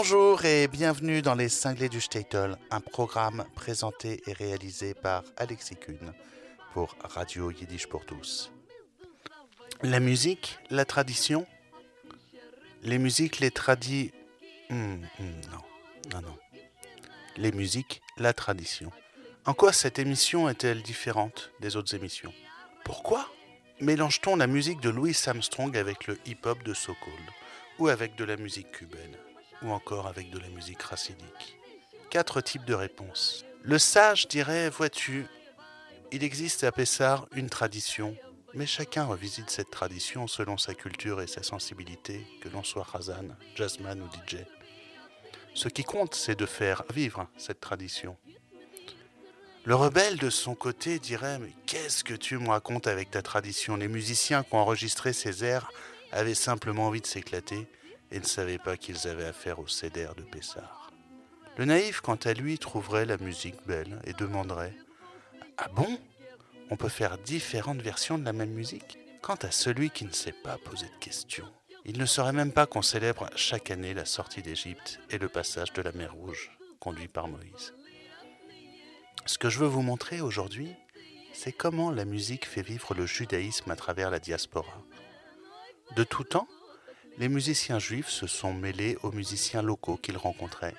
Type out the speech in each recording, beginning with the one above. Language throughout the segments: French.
Bonjour et bienvenue dans Les Cinglés du Statel, un programme présenté et réalisé par Alexis Kuhn pour Radio Yiddish pour tous. La musique, la tradition, les musiques, les tradis... Hmm, hmm, non, non, non. Les musiques, la tradition. En quoi cette émission est-elle différente des autres émissions? Pourquoi mélange-t-on la musique de Louis Armstrong avec le hip-hop de So ou avec de la musique cubaine, ou encore avec de la musique racidique Quatre types de réponses. Le sage dirait, vois-tu, il existe à Pessar une tradition, mais chacun revisite cette tradition selon sa culture et sa sensibilité, que l'on soit Razan, jazzman ou DJ. Ce qui compte, c'est de faire vivre cette tradition. Le rebelle, de son côté, dirait Mais qu'est-ce que tu me racontes avec ta tradition? Les musiciens qui ont enregistré ces airs avaient simplement envie de s'éclater et ne savaient pas qu'ils avaient affaire au cédère de Pessard. Le naïf, quant à lui, trouverait la musique belle et demanderait Ah bon? On peut faire différentes versions de la même musique? Quant à celui qui ne sait pas poser de questions, il ne saurait même pas qu'on célèbre chaque année la sortie d'Égypte et le passage de la mer Rouge, conduit par Moïse. Ce que je veux vous montrer aujourd'hui, c'est comment la musique fait vivre le judaïsme à travers la diaspora. De tout temps, les musiciens juifs se sont mêlés aux musiciens locaux qu'ils rencontraient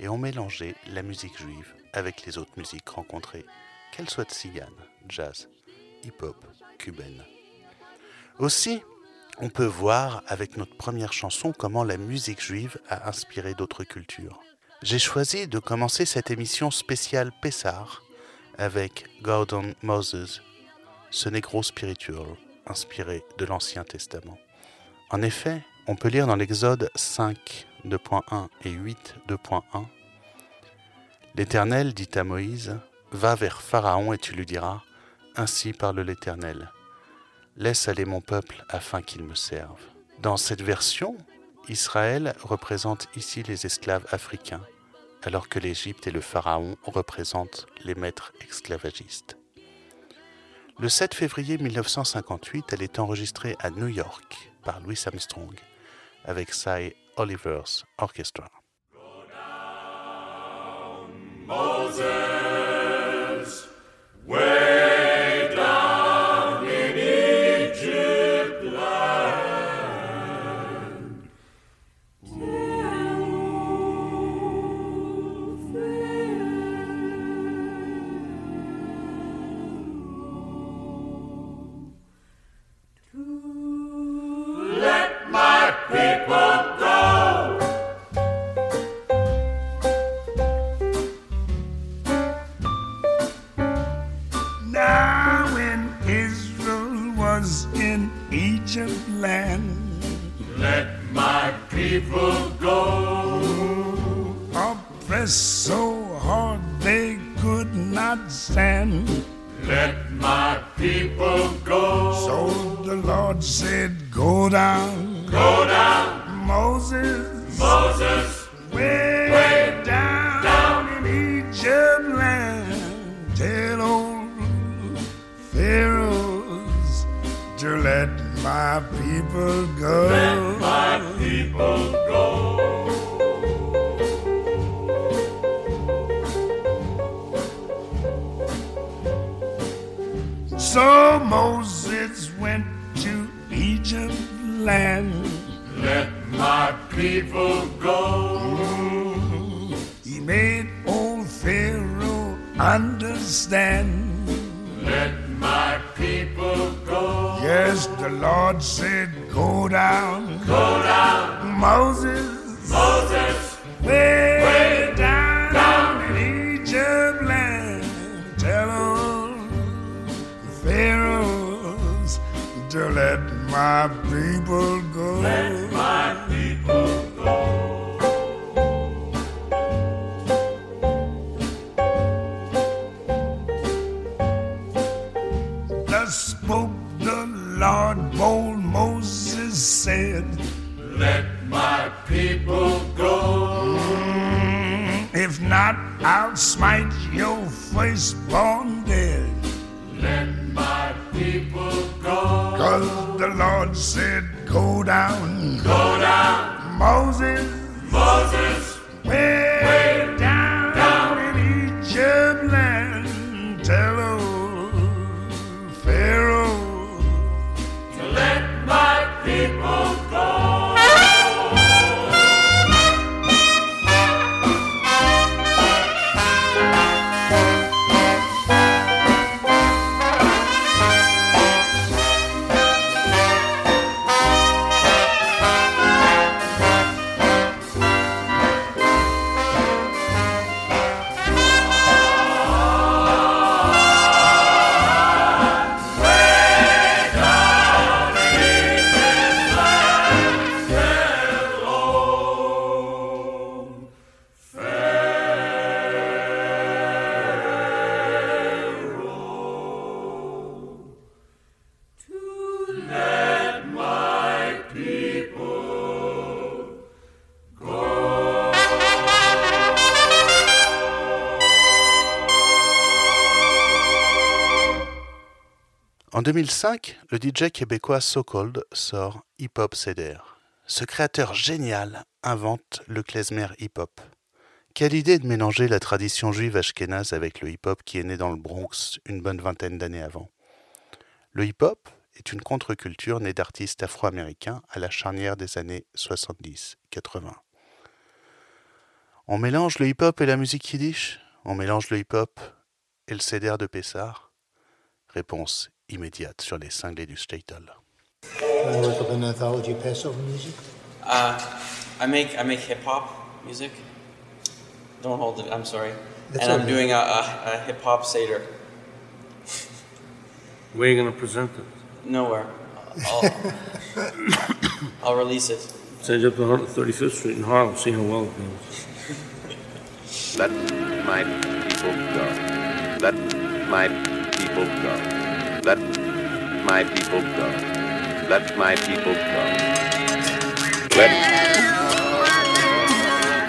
et ont mélangé la musique juive avec les autres musiques rencontrées, qu'elles soient tziganes, jazz, hip-hop, cubaine. Aussi, on peut voir avec notre première chanson comment la musique juive a inspiré d'autres cultures. J'ai choisi de commencer cette émission spéciale Pessar avec Gordon Moses, ce négro spirituel inspiré de l'Ancien Testament. En effet, on peut lire dans l'Exode 5, 2.1 et 8, 2.1 L'Éternel dit à Moïse Va vers Pharaon et tu lui diras Ainsi parle l'Éternel. Laisse aller mon peuple afin qu'il me serve. Dans cette version, Israël représente ici les esclaves africains, alors que l'Égypte et le Pharaon représentent les maîtres esclavagistes. Le 7 février 1958, elle est enregistrée à New York par Louis Armstrong avec Cy Oliver's Orchestra. pleasant land. Let my people go. Oppressed so hard they could not stand. Let my people go. So the Lord said, Go down. Go down. Moses. Moses. Way, way down, down in Egypt land. Tell old Pharaoh my people go. Let my people go. So Moses went to Egypt land. Let my people go. He made old Pharaoh understand. said, Go down, go down, Moses. 2005, le DJ québécois So Cold sort Hip Hop CDR. Ce créateur génial invente le klezmer hip-hop. Quelle idée de mélanger la tradition juive ashkénaze avec le hip-hop qui est né dans le Bronx une bonne vingtaine d'années avant. Le hip-hop est une contre-culture née d'artistes afro-américains à la charnière des années 70-80. On mélange le hip-hop et la musique yiddish? On mélange le hip-hop et le CDR de Pessar Réponse immédiate sur les cinglés du Statel. Uh, I make I make hip hop music. Don't hold it. I'm sorry. That's and I'm doing a, a, a hip hop seder. Where are you going to present it? Nowhere. I'll, I'll release it. Send it up to 135th Street in Harlem. See how well it goes. Let my people go. Let my people go. Let my people go. Let my people go. Let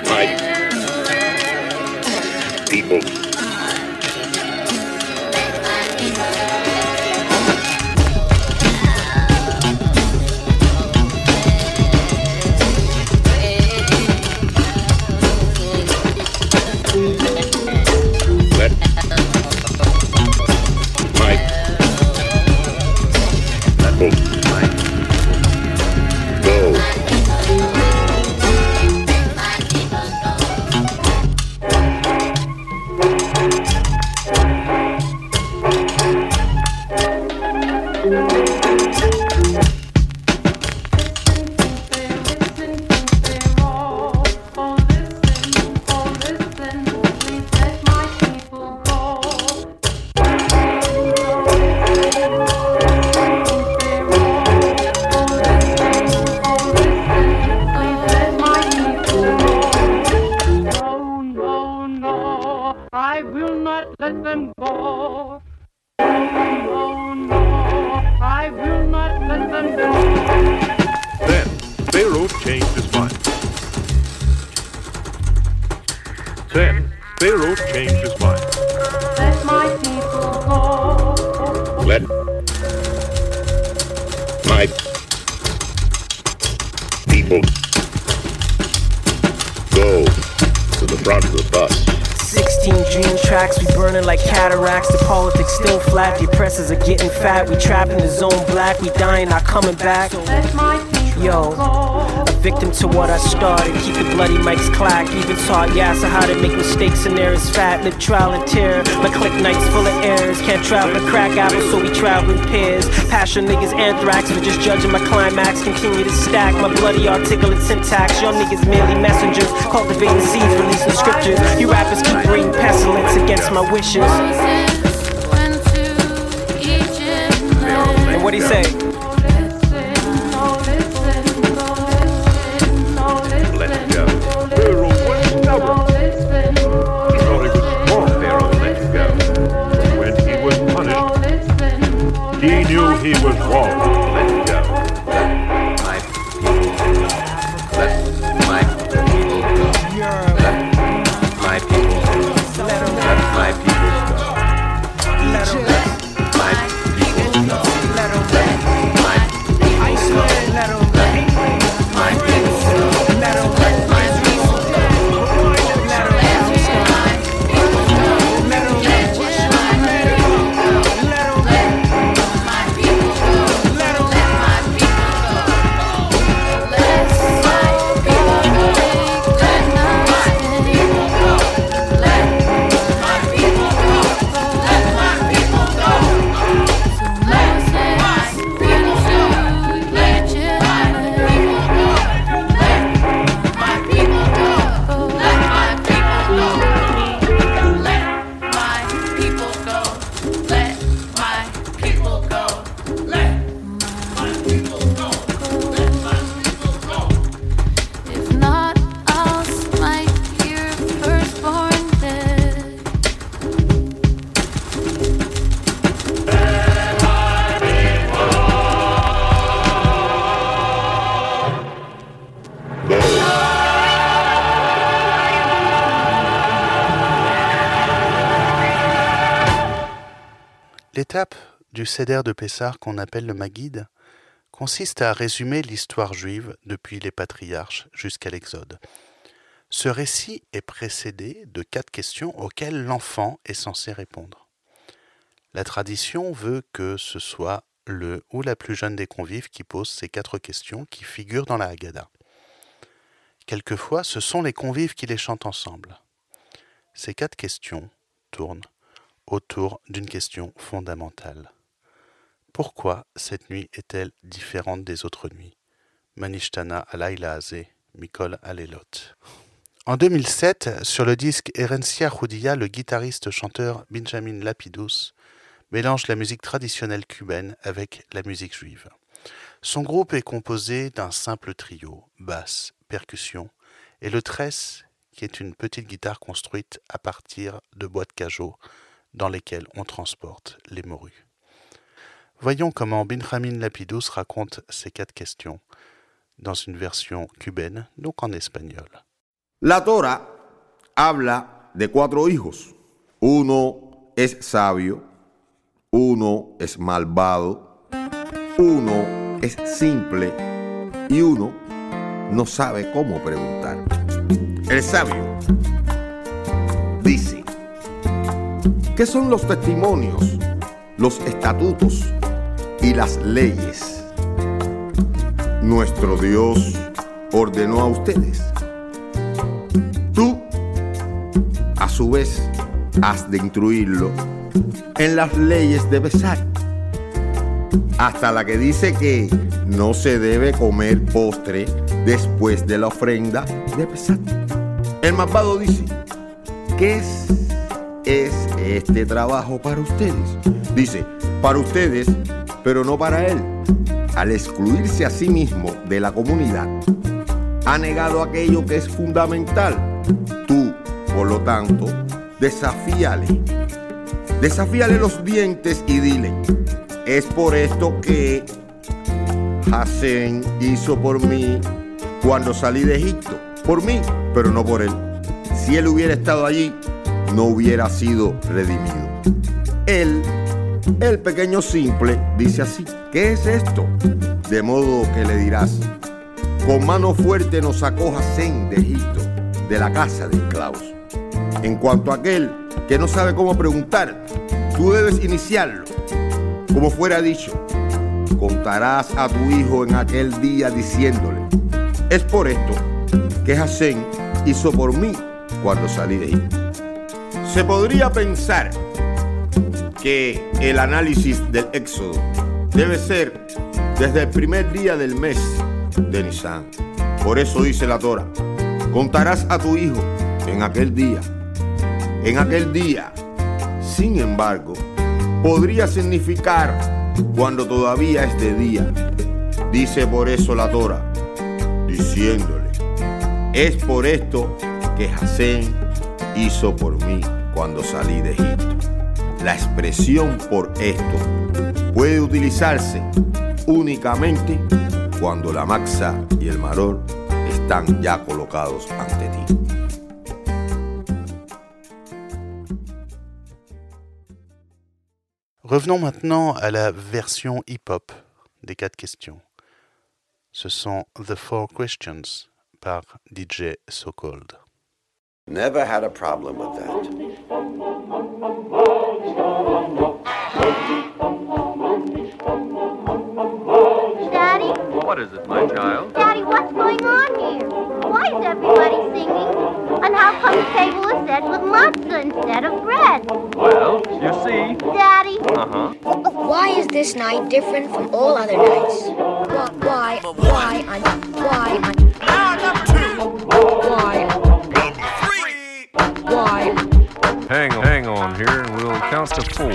my people mistakes and there is fat. Live trial and terror. My click nights full of errors. Can't travel to crack apples, so we travel in pairs. Passion niggas anthrax for just judging my climax. Continue to stack my bloody articulate syntax. Y'all niggas merely messengers. Cultivating seeds, releasing scriptures. You rappers keep bringing pestilence against my wishes. And what he say? Seder de Pessar qu'on appelle le Maguide consiste à résumer l'histoire juive depuis les patriarches jusqu'à l'Exode. Ce récit est précédé de quatre questions auxquelles l'enfant est censé répondre. La tradition veut que ce soit le ou la plus jeune des convives qui pose ces quatre questions qui figurent dans la Haggadah. Quelquefois, ce sont les convives qui les chantent ensemble. Ces quatre questions tournent autour d'une question fondamentale. Pourquoi cette nuit est-elle différente des autres nuits? Manishtana alayla azé, Mikol alelot. En 2007, sur le disque Erencia Judia, le guitariste-chanteur Benjamin Lapidus mélange la musique traditionnelle cubaine avec la musique juive. Son groupe est composé d'un simple trio, basse, percussion, et le tresse, qui est une petite guitare construite à partir de boîtes cajot dans lesquelles on transporte les morues. Voyons comment Benjamin Lapidus raconte ces quatre questions dans une version cubaine, donc en espagnol. La Torah habla de cuatro hijos. Uno es sabio, uno es malvado, uno es simple y uno no sabe cómo preguntar. El sabio dice, ¿qué son los testimonios, los estatutos y las leyes? Nuestro Dios ordenó a ustedes. Tú, a su vez, has de instruirlo en las leyes de besar. Hasta la que dice que no se debe comer postre después de la ofrenda de besar. El malvado dice, ¿qué es este trabajo para ustedes? Dice, para ustedes, pero no para él. Al excluirse a sí mismo de la comunidad, ha negado aquello que es fundamental. Tú, por lo tanto, desafíale Desafíale los dientes y dile, es por esto que Hassan hizo por mí cuando salí de Egipto. Por mí, pero no por él. Si él hubiera estado allí, no hubiera sido redimido. Él, el pequeño simple, dice así, ¿qué es esto? De modo que le dirás, con mano fuerte nos sacó Hassan de Egipto, de la casa de esclavos. En cuanto a aquel que no sabe cómo preguntar, tú debes iniciarlo. Como fuera dicho, contarás a tu hijo en aquel día diciéndole, es por esto que Hasén hizo por mí cuando salí de ahí. Se podría pensar que el análisis del éxodo debe ser desde el primer día del mes de Nisan. Por eso dice la Torah, contarás a tu hijo en aquel día en aquel día. Sin embargo, podría significar cuando todavía es de día. Dice por eso la Torah, diciéndole, es por esto que Hasén hizo por mí cuando salí de Egipto. La expresión por esto puede utilizarse únicamente cuando la maxa y el maror están ya colocados ante ti. Revenons maintenant à la version hip-hop des quatre questions. Ce sont The Four Questions par DJ So Cold. Never had a problem with that. Daddy? What is it, my child? Daddy, what's going on here? Why is everybody singing? And how come the table is set with matzah instead of bread? Well, you see. Daddy? Uh huh. Why is this night different from all other nights? Why, why, why, on, why, on, why, why, Hang on, hang on here, and we'll count to four.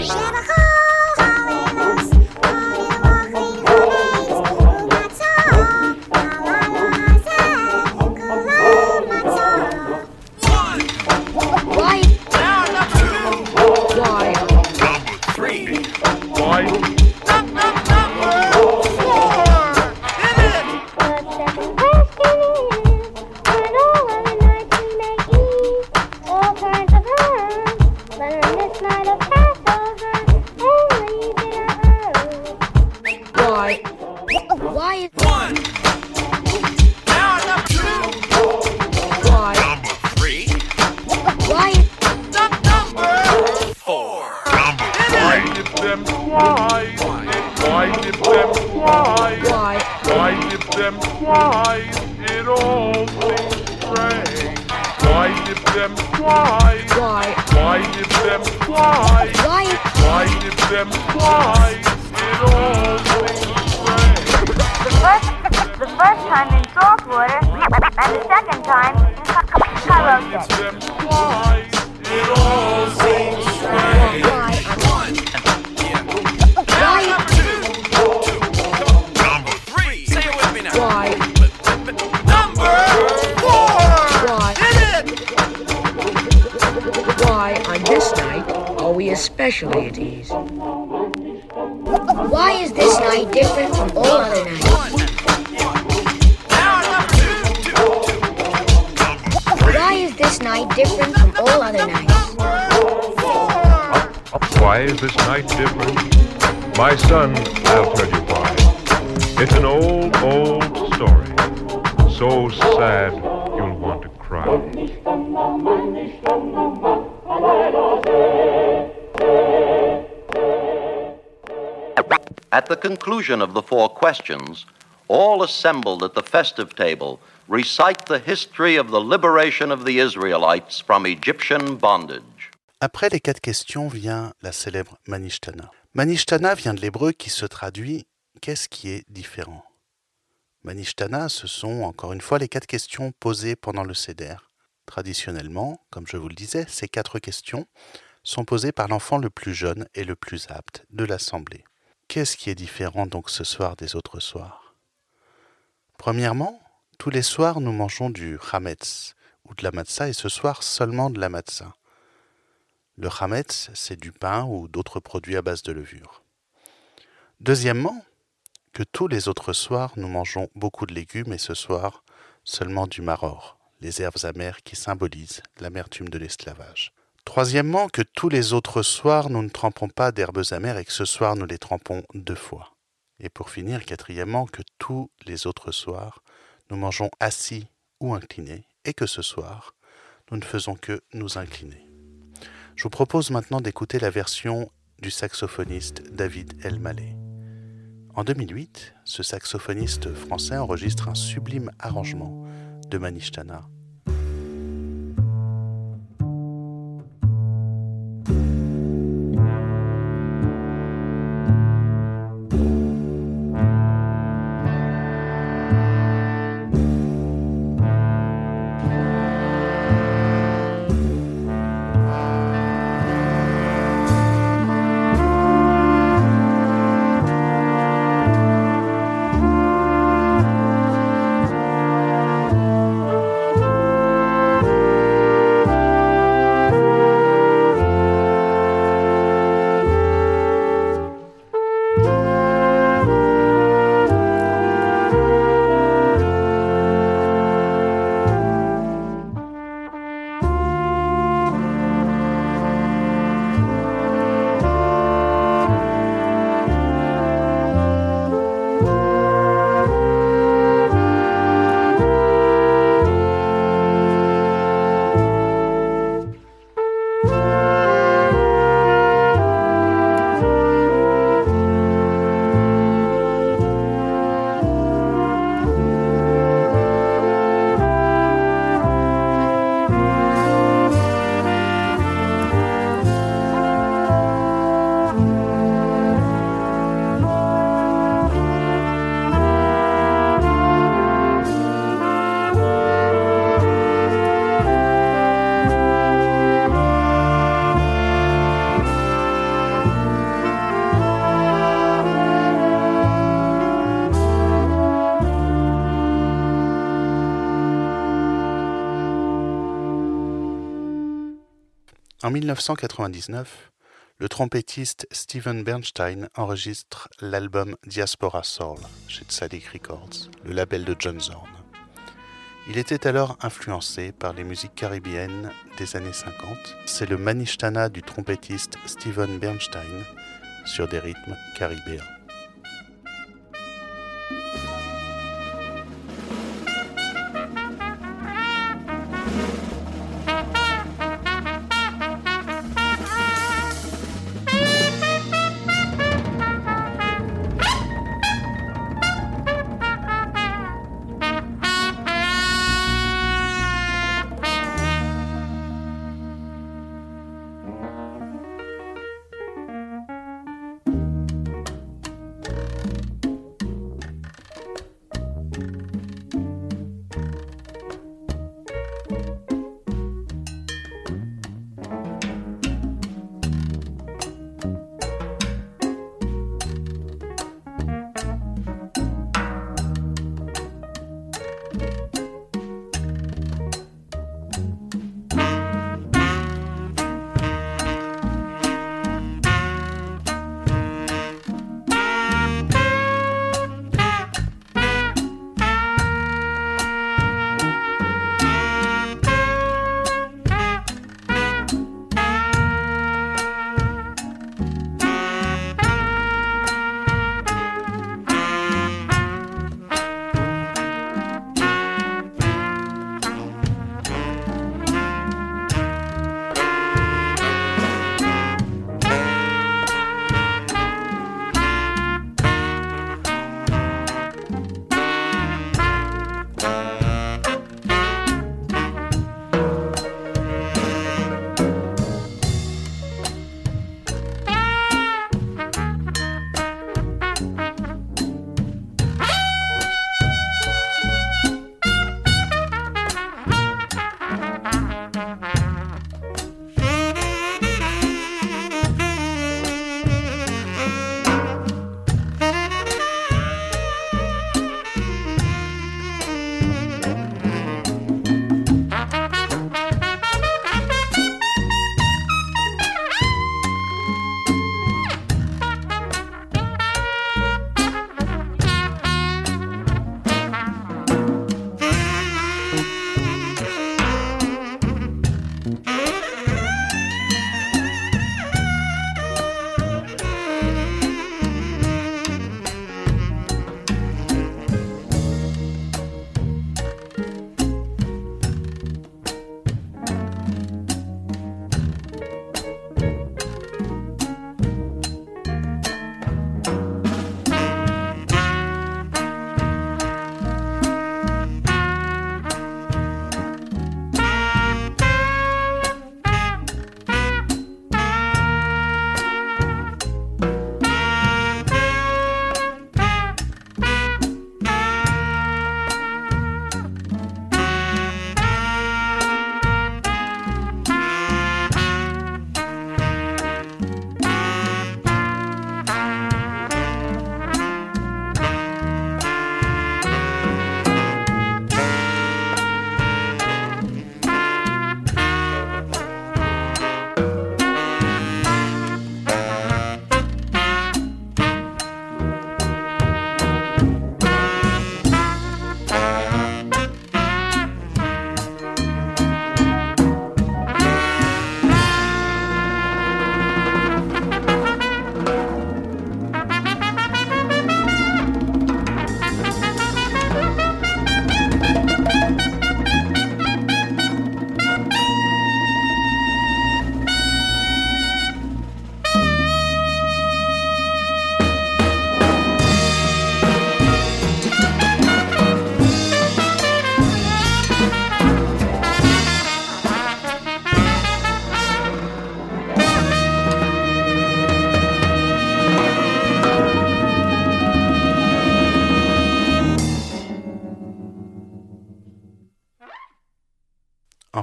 Especially at ease? Why is this night different from all other nights? Why is this night different from all other nights? Why is this night different? My son, I'll tell you why. It's an old, old story. So sad you'll want to cry. Conclusion of the four questions, all assembled at the festive table recite the history of the liberation of the Israelites from Egyptian bondage. Après les quatre questions vient la célèbre Manishtana. Manishtana vient de l'hébreu qui se traduit Qu'est-ce qui est différent? Manishtana, ce sont encore une fois les quatre questions posées pendant le Seder. Traditionnellement, comme je vous le disais, ces quatre questions sont posées par l'enfant le plus jeune et le plus apte de l'assemblée. Qu'est-ce qui est différent donc ce soir des autres soirs? Premièrement, tous les soirs nous mangeons du chametz ou de la matzah et ce soir seulement de la matzah. Le chametz, c'est du pain ou d'autres produits à base de levure. Deuxièmement, que tous les autres soirs nous mangeons beaucoup de légumes et ce soir seulement du maror, les herbes amères qui symbolisent l'amertume de l'esclavage. Troisièmement, que tous les autres soirs nous ne trempons pas d'herbes amères et que ce soir nous les trempons deux fois. Et pour finir, quatrièmement, que tous les autres soirs nous mangeons assis ou inclinés et que ce soir nous ne faisons que nous incliner. Je vous propose maintenant d'écouter la version du saxophoniste David Elmaleh. En 2008, ce saxophoniste français enregistre un sublime arrangement de Manishtana. En 1999, le trompettiste Steven Bernstein enregistre l'album Diaspora Soul chez Tzaddik Records, le label de John Zorn. Il était alors influencé par les musiques caribéennes des années 50. C'est le manishtana du trompettiste Steven Bernstein sur des rythmes caribéens.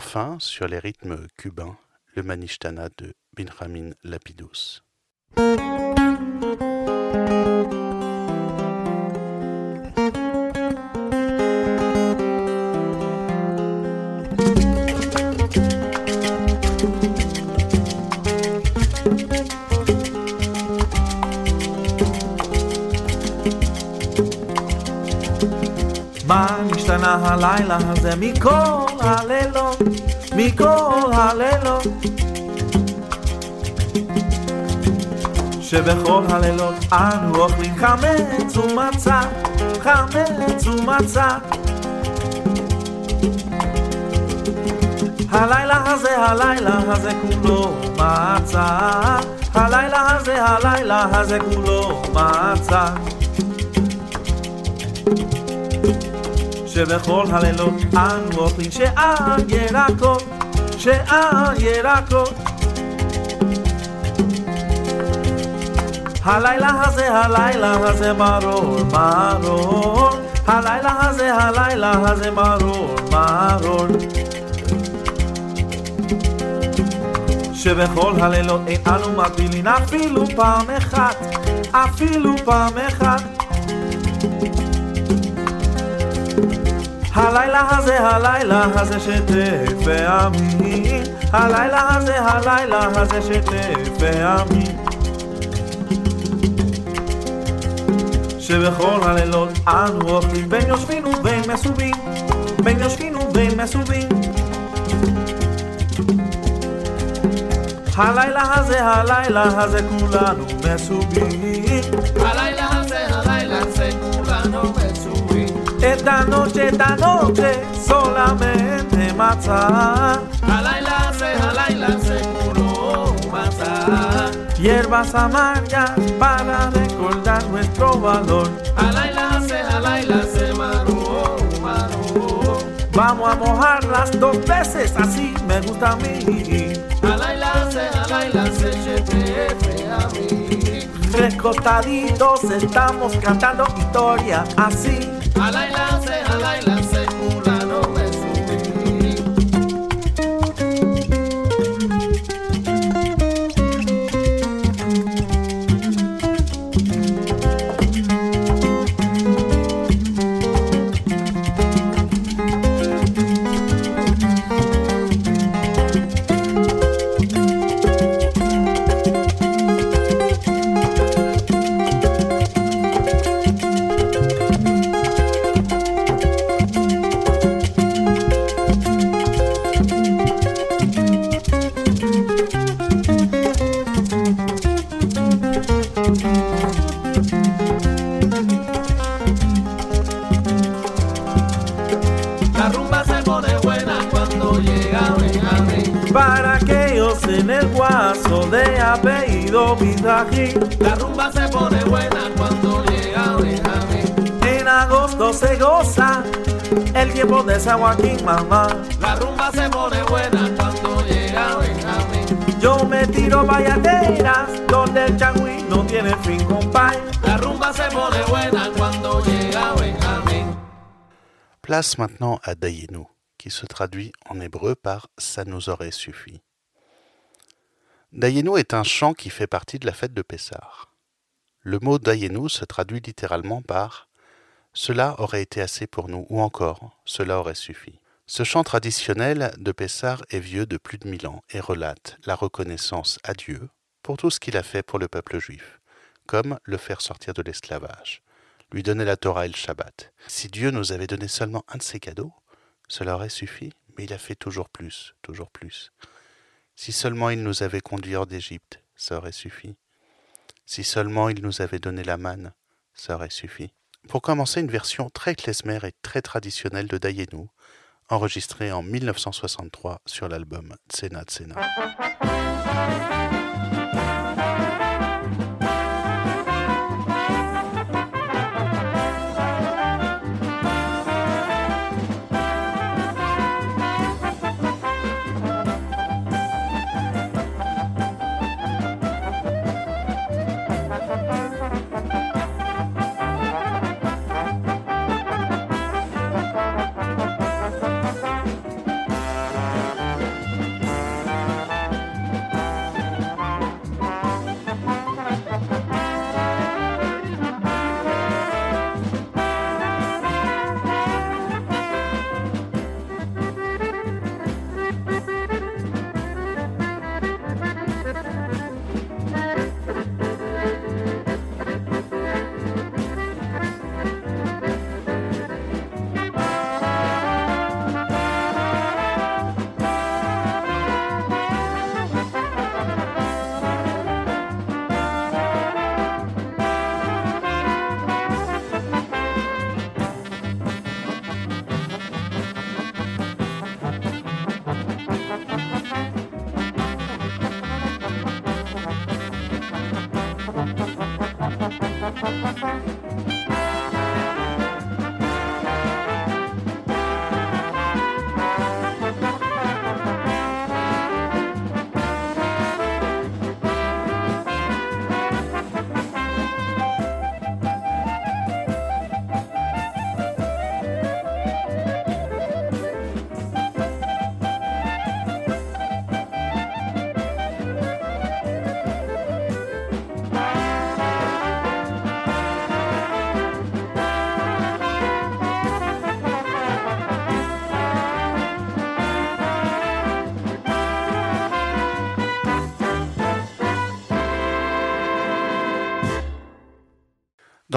enfin, sur les rythmes cubains, le Manishtana de Benjamin Lapidus. השתנה הלילה הזה מכל הלילות, מכל הלילות. שבכל הלילות אנו אוכלים חמץ ומצה, חמץ ומצה. הלילה הזה, הלילה הזה כולו מצה, הלילה הזה, הלילה הזה כולו מצה. שבכל הלילות אנו אוכלים שאר ירקות, שאר ירקות. הלילה הזה, הלילה הזה מרור, מרור. הלילה הזה, הלילה הזה מרור, מרור. שבכל הלילות אין אנו מגבילין אפילו פעם אחת, אפילו פעם אחת. הלילה הזה, הלילה הזה שטף ועמי. הלילה הזה, הלילה הזה שטף ועמי. שבכל הלילות אנו אוכלים בין יושבים ובין מסובים בין יושבים ובין מסובים הלילה הזה, הלילה הזה כולנו מסובים הלילה Esta noche, esta noche, solamente maza. Jala y lance, jala y lance, puro maza. Hierbas amargas para recordar nuestro valor. Jala y lance, jala lance, maro, maro. Vamos a mojarlas dos veces, así me gusta a mí. Jala y lance, jala lance, a mí. Tres costaditos estamos cantando historia, así Alaila se Joaquín, mamá. La rumba se pone buena cuando llega Benjamín. Yo me tiro valladeras donde el changüí no tiene fin, compay. La rumba se pone buena cuando llega Benjamín. Place maintenant à Dayenu, qui se traduit en hébreu par Ça nous aurait suffi. Dayenu est un chant qui fait partie de la fête de Pessar. Le mot Dayenu se traduit littéralement par Cela aurait été assez pour nous, ou encore Cela aurait suffi. Ce chant traditionnel de Pessar est vieux de plus de mille ans et relate la reconnaissance à Dieu pour tout ce qu'il a fait pour le peuple juif, comme le faire sortir de l'esclavage, lui donner la Torah et le Shabbat. Si Dieu nous avait donné seulement un de ses cadeaux, cela aurait suffi, mais il a fait toujours plus, toujours plus. Si seulement il nous avait conduits hors d'Égypte, ça aurait suffi. Si seulement il nous avait donné la manne, ça aurait suffi. Pour commencer, une version très klezmer et très traditionnelle de Dayenu, enregistrée en 1963 sur l'album Tsena Tsena.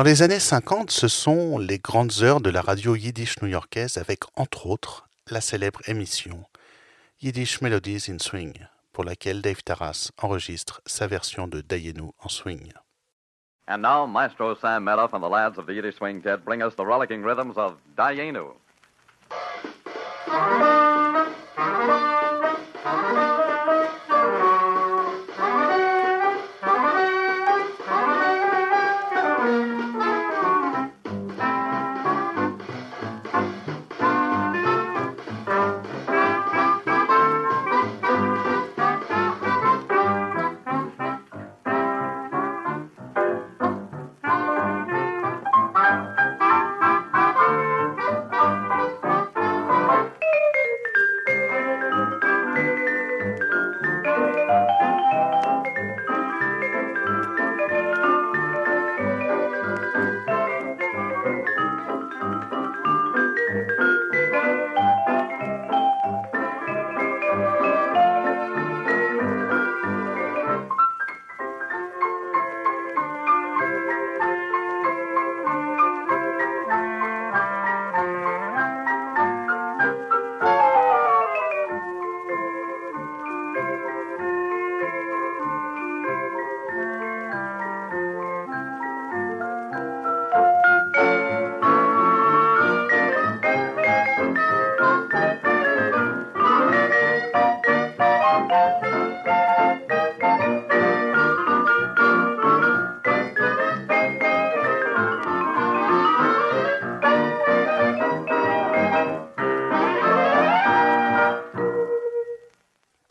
Dans les années 50, ce sont les grandes heures de la radio yiddish new-yorkaise avec, entre autres, la célèbre émission Yiddish Melodies in Swing, pour laquelle Dave Taras enregistre sa version de Dayenu en swing. And now, Maestro Sam Medoff and the lads of the Yiddish Swing Jet bring us the rollicking rhythms of Dayenu.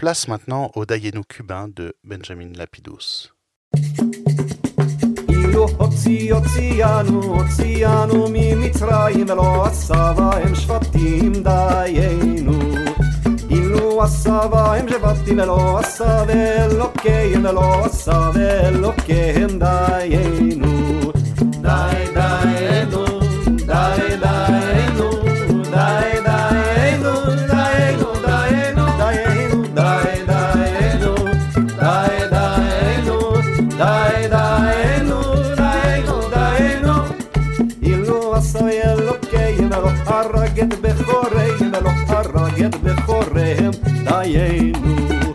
Place maintenant au Dayenu cubain de Benjamin Lapidus. אילו הוציא הוציאנו, הוציאנו ממצרים ולא עשה בהם שבטים דיינו. אילו עשה בהם שבטים ולא עשה ואלוקיהם ולא עשה ואלוקיהם דיינו. די דיינו, בכוריהם דיינו.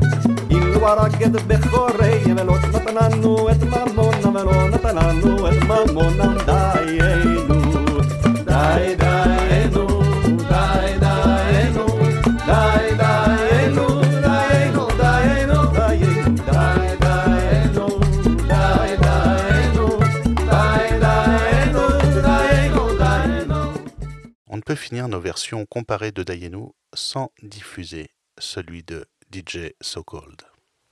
אילו הרג את בכוריהם ולא נתן לנו את ממונם ולא נתן לנו את ממונם דיינו. די דיינו, די דיינו, די דיינו, דיינו, דיינו, דיינו, די דיינו, די דיינו, די דיינו, דיינו, דיינו. On ne peut finir nos versions comparées de Dayenu sans diffuser celui de DJ So Cold.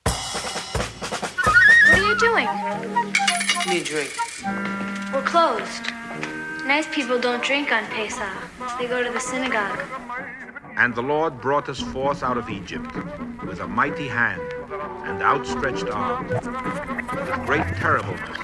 What are you doing? Me a drink. We're closed. Nice people don't drink on Pesach. They go to the synagogue. And the Lord brought us forth out of Egypt with a mighty hand and outstretched arm, with great terribleness.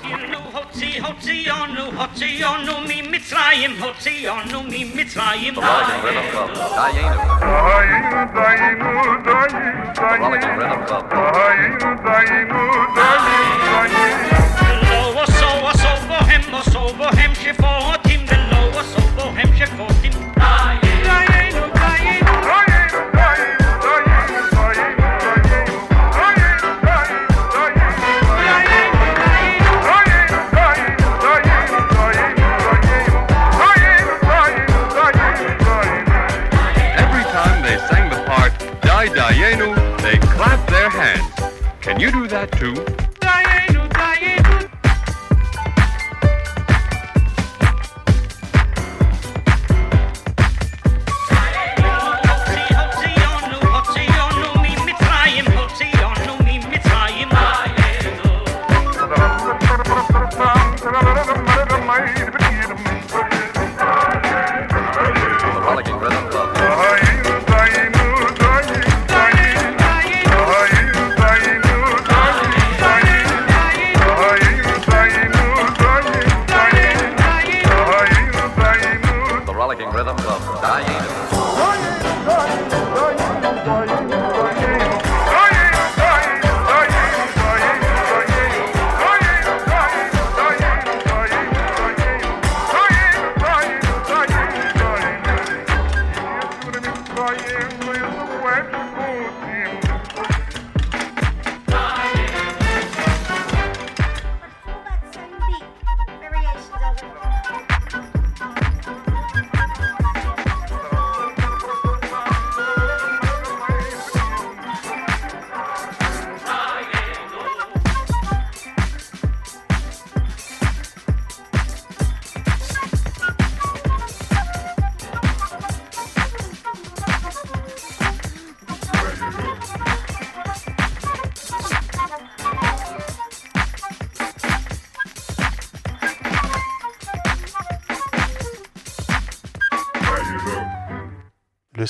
You do that too?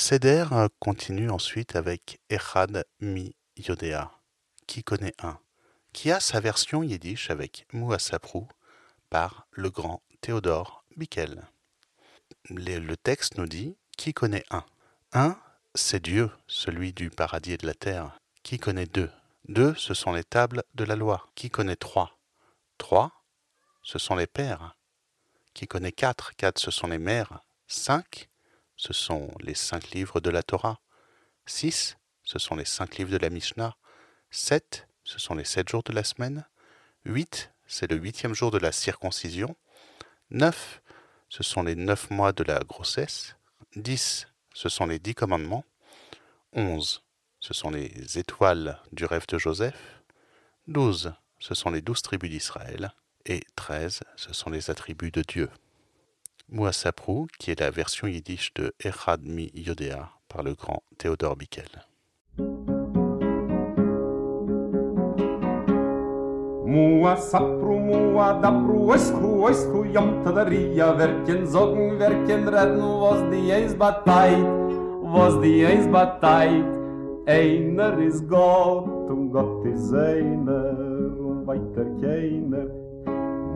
Seder euh, continue ensuite avec Echad mi Yodea, qui connaît un, qui a sa version yiddish avec Mouassaprou par le grand Théodore Bickel. Le texte nous dit Qui connaît un? Un, c'est Dieu, celui du paradis et de la terre. Qui connaît deux? Deux, ce sont les tables de la loi. Qui connaît trois? Trois, ce sont les pères. Qui connaît quatre? Quatre, ce sont les mères. Cinq, ce sont les cinq livres de la Torah. Six, ce sont les cinq livres de la Mishnah. Sept, ce sont les sept jours de la semaine. Huit, c'est le huitième jour de la circoncision. Neuf, ce sont les neuf mois de la grossesse. Dix, ce sont les dix commandements. Onze, ce sont les étoiles du rêve de Joseph. Douze, ce sont les douze tribus d'Israël. Et treize, ce sont les attributs de Dieu. Mouassaprou, qui est la version yiddish de Echad mi Yodea par le grand Théodore Bickel. Mua sapru, mua dapru, oisku, oisku, jom tadaria, werken zogen, werken redden, was die eens bateit, was die eens bateit. Einer is Gott, und Gott is einer, und weiter keiner.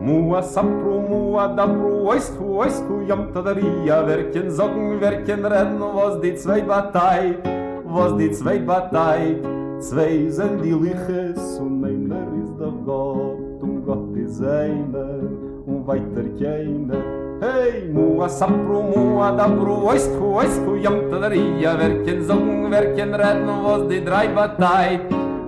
Mua sapru, mua dapru, oisku, oisku, jom tadaria, werken zogen, werken redden, was die zwei bateit, was die zwei bateit. Zwei sind die Liches und einer ist der Gott und Gott ist einer und weiter keiner. Hey, mua sapru, mua dabru, oisku, oisku, jamtadaria, werken singen, werken reden, was die drei bateit,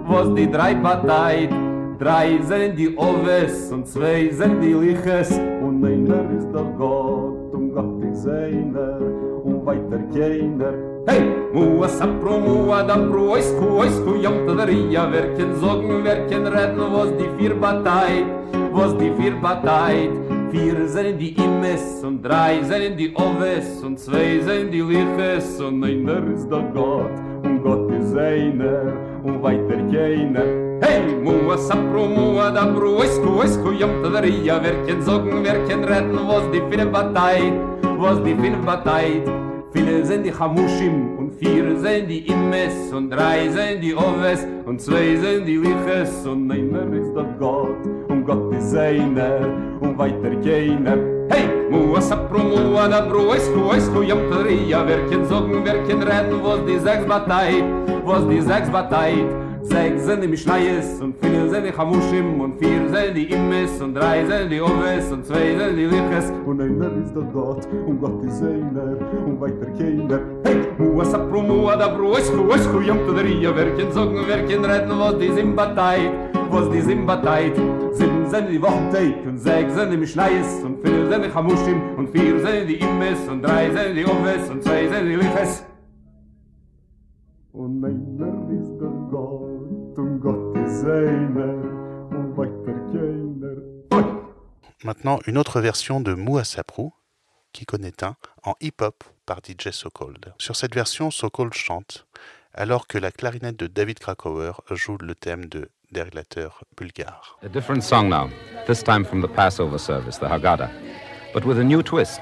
was die drei bateit. Drei sind die Oves und zwei sind die Liches und einer ist der Gott und Gott ist einer und weiter keiner. Hey, mua sapru, mua dabru, oisku, oisku, jamtadaria, werken singen, werken reden, was die vier bateit, was die vier bateit. Vier sind die Immes und drei sind die Oves und zwei sind die Liches und einer ist der Gott und Gott ist einer und weiter keiner. Hey, mua sapru, mua dabru, oisku, oisku, jamtadaria, werken sagen, werken retten, was die vier bateit, was die vier bateit. Viele sind die Chamushim und vier sind die Immes und drei sind die Oves und zwei sind die Liches und einer ist der Gott und Gott ist einer und weiter keiner. Hey, mua sapru, mua dabru, oisku, oisku, jamtadaria, werken sagen, werken retten, was die sechs bateit, was die sechs bateit. Sechs sind die Mischnayes und viele sind die Chamushim und vier sind die Immes und drei sind die Oves und zwei sind die Liches und einer ist der Gott und Gott ist einer und weiter keiner. Hey, mua sapru, mua dabru, oisku, oisku, jamtadaria, werken sagen, werken retten, was die Simbateit, was die Simbateit. Sieben sind die Wochenteit und sechs sind die Mischnayes und vier sind die Chamushim und vier sind die Immes und drei sind die Oves und zwei sind die Liches. Und einer Maintenant, une autre version de Moua Saprou, qui connaît un, en hip-hop par DJ Sokold. Sur cette version, Sokold chante, alors que la clarinette de David Krakauer joue le thème de dérilateur bulgare. A different song now, this time from the Passover service, the Haggadah, but with a new twist.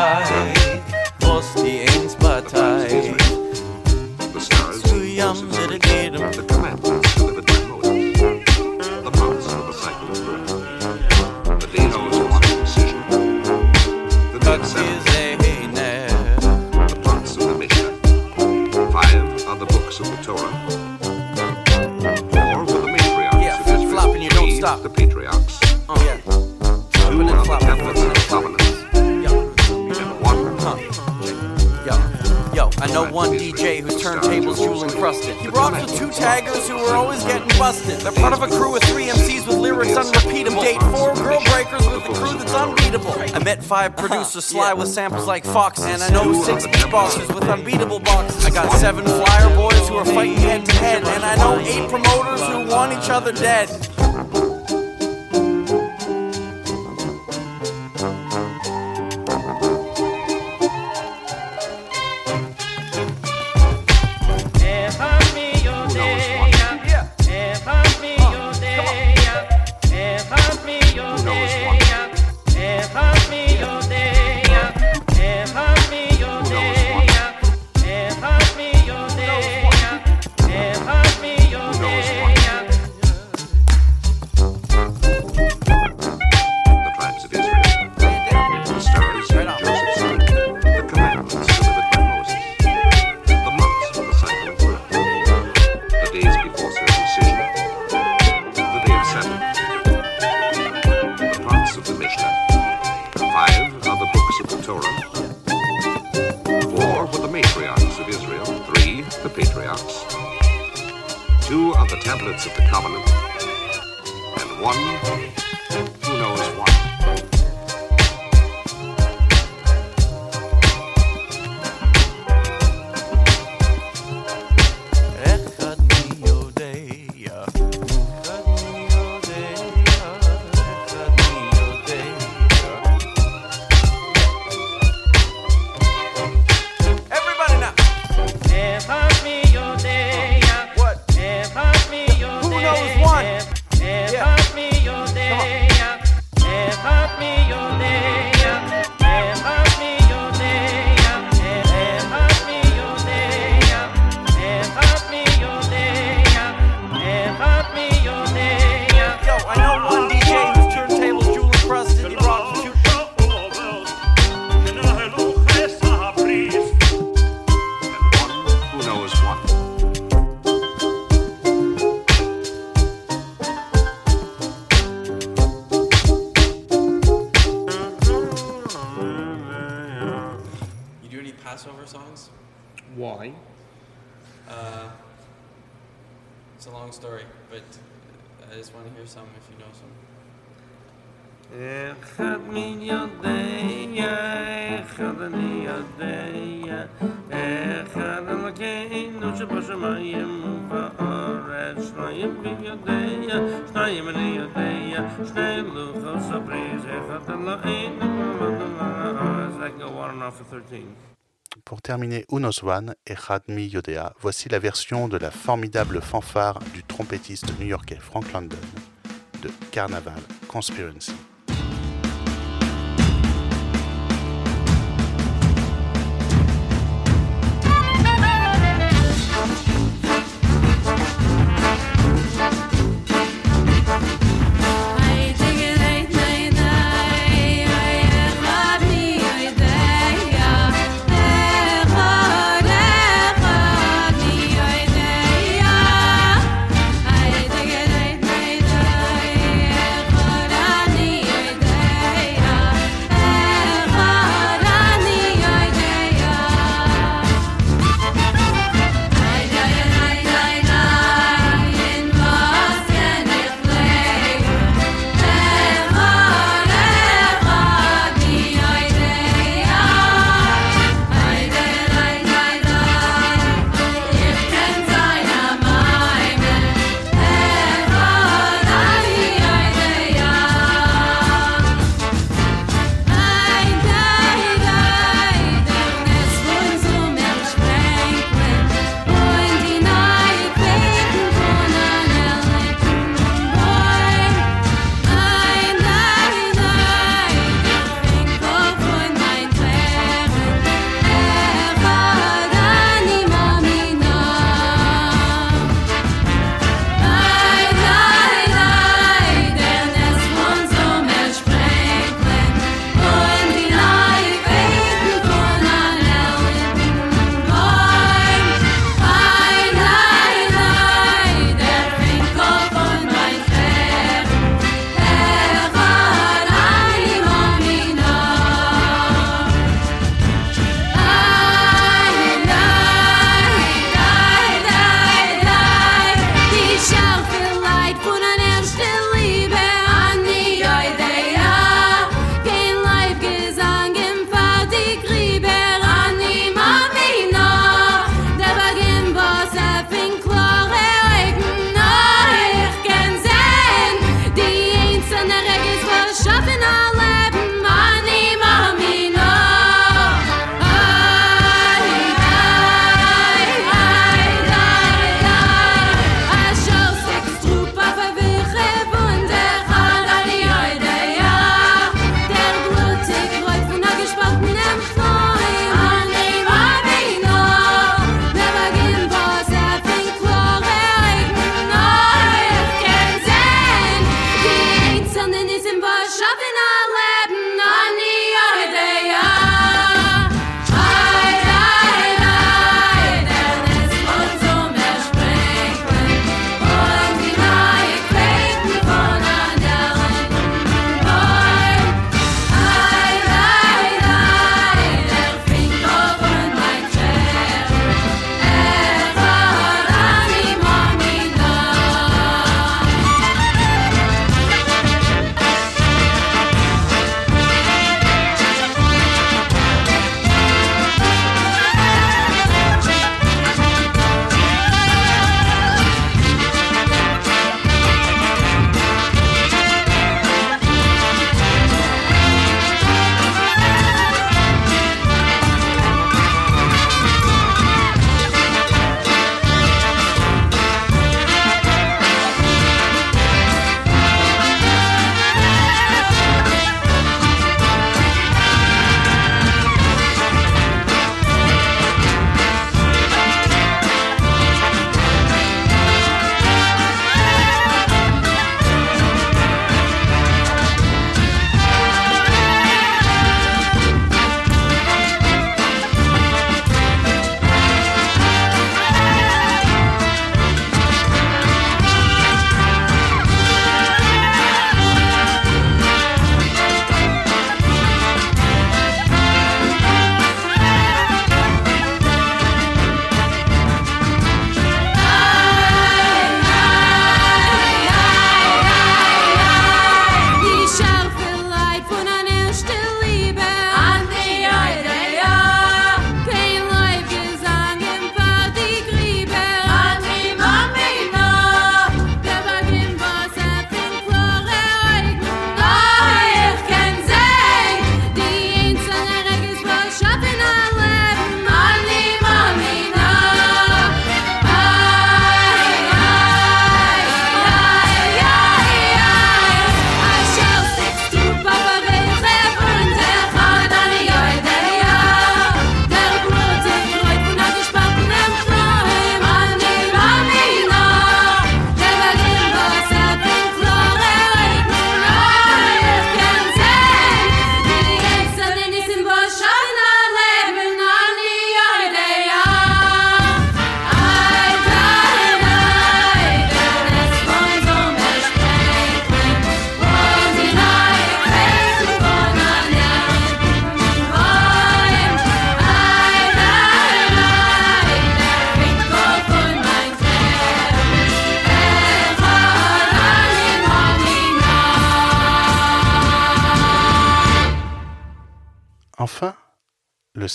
the patriarchs. Oh, yeah. Two the and I know one DJ whose turntable's jewel encrusted. He rocks with two taggers who are always getting busted. They're part of a crew of three MCs with lyrics unrepeatable. Date four girl breakers with a crew that's unbeatable. I met five uh-huh. producers sly with samples like Fox, and I know oh six beatboxers with unbeatable boxes. I got seven flyer boys who are fighting head to head, and I know eight promoters who want each other dead. Passover songs. Why? Uh, it's a long story, but I just want to hear some if you know some. אחד מן יודע, אחד אני יודע, אחד אלוקינו שבשמיים ובארץ, שניים ויודע, שניים אני יודע, שני לוחות ספרי, אחד אלוהינו ובארץ. That go on and off for 13. Pour terminer Unos One et Radmi Yodea, voici la version de la formidable fanfare du trompettiste new-yorkais Frank London de Carnaval Conspiracy.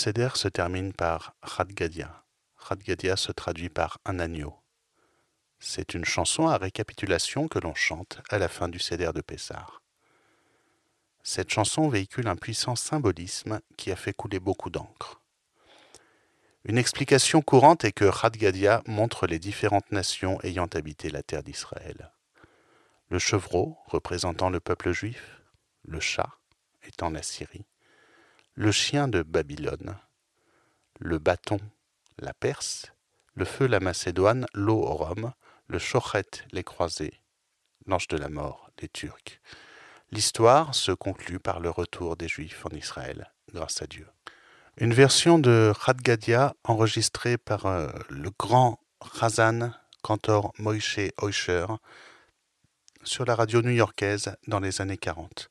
Seder se termine par Radgadia. Radgadia se traduit par un agneau. C'est une chanson à récapitulation que l'on chante à la fin du Seder de Pessar. Cette chanson véhicule un puissant symbolisme qui a fait couler beaucoup d'encre. Une explication courante est que Radgadia montre les différentes nations ayant habité la terre d'Israël. Le chevreau représentant le peuple juif, le chat étant la Syrie, le chien de Babylone, le bâton la Perse, le feu la Macédoine, l'eau Rome, le chochet les croisés, l'ange de la mort les Turcs. L'histoire se conclut par le retour des Juifs en Israël, grâce à Dieu. Une version de Radgadia enregistrée par euh, le grand Razan cantor Moïse Oischer sur la radio new-yorkaise dans les années 40.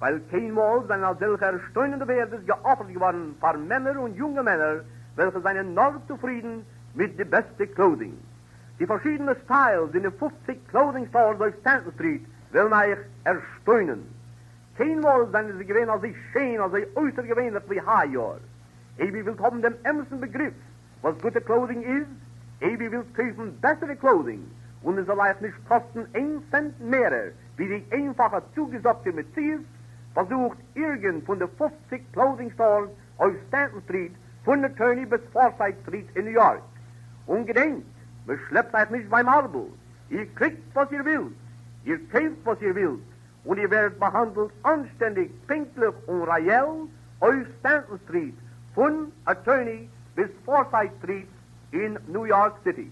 weil kein Mal sein als solcher steunende Werdes geopfert geworden für Männer und junge Männer, welche seien noch zufrieden mit der beste Clothing. Die verschiedenen Styles in den 50 Clothing Stores auf Stanton Street will mich erstaunen. Kein Mal seien sie gewähnt als ich schön, als ich äußer gewähnt wie Haarjahr. Ebi will haben den ämsten Begriff, was gute Clothing ist. Ebi will kaufen bessere Clothing. Und es euch nicht kosten ein Cent mehr, wie die einfache zugesatzte Metzies, versucht irgend von den 50 Clothing Stores auf Stanton Street von der Turney bis Forsyth Street in New York. Und gedenkt, beschleppt euch nicht beim Arbel. Ihr kriegt, was ihr wollt. Ihr kauft, was ihr wollt. Und ihr werdet behandelt anständig, pünktlich und reell auf Stanton Street von Attorney bis Forsyth Street in New York City.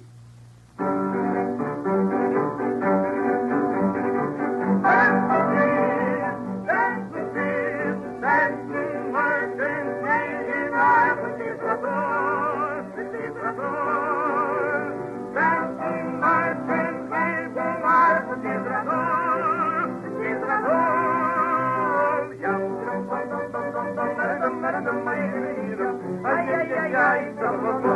Ay, ay, ay, ay, ay,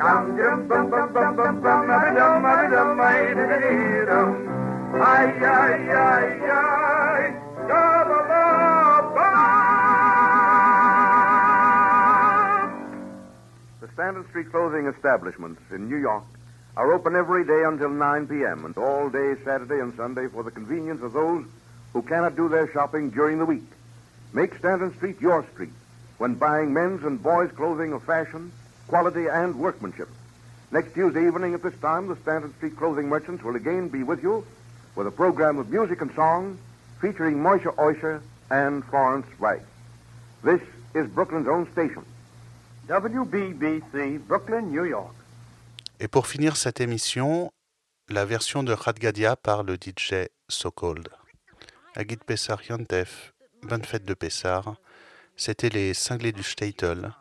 the Standard Street clothing establishments in New York are open every day until 9 p.m. and all day Saturday and Sunday for the convenience of those who cannot do their shopping during the week. Make Stanton Street your street when buying men's and boys' clothing of fashion, quality, and workmanship. Next Tuesday evening at this time, the Stanton Street clothing merchants will again be with you with a program of music and song featuring Moisha Oisha and Florence Rice. This is Brooklyn's own station. WBBC, Brooklyn, New York. Et pour finir cette émission, la version de Radgadia par le DJ Sokold. Agit Pessar Yontef, bonne fête de Pessar. C'était les cinglés du Statel,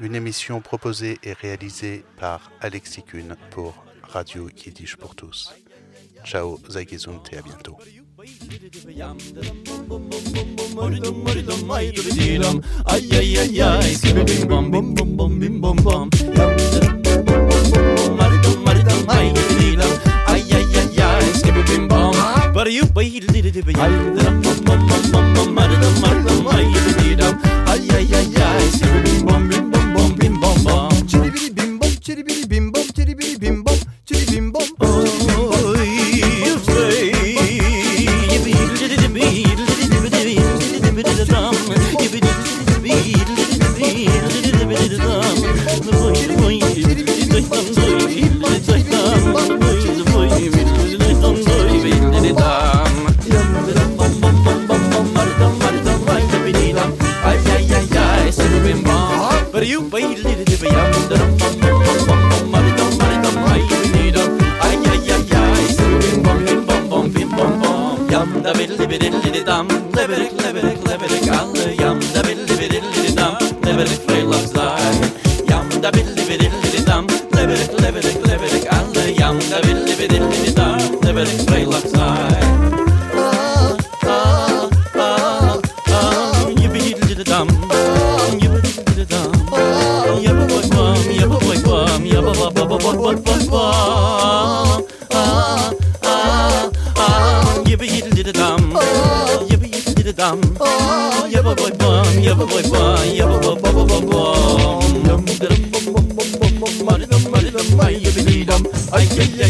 une émission proposée et réalisée par Alexis Kuhn pour Radio Yiddish pour tous. Ciao, Zagezunte, à bientôt. Çiribiri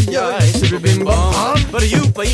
yeah, it's a bim bom. But you play,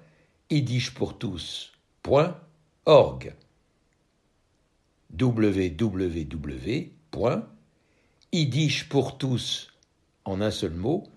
yiddishpourtous.org www tous en un seul mot.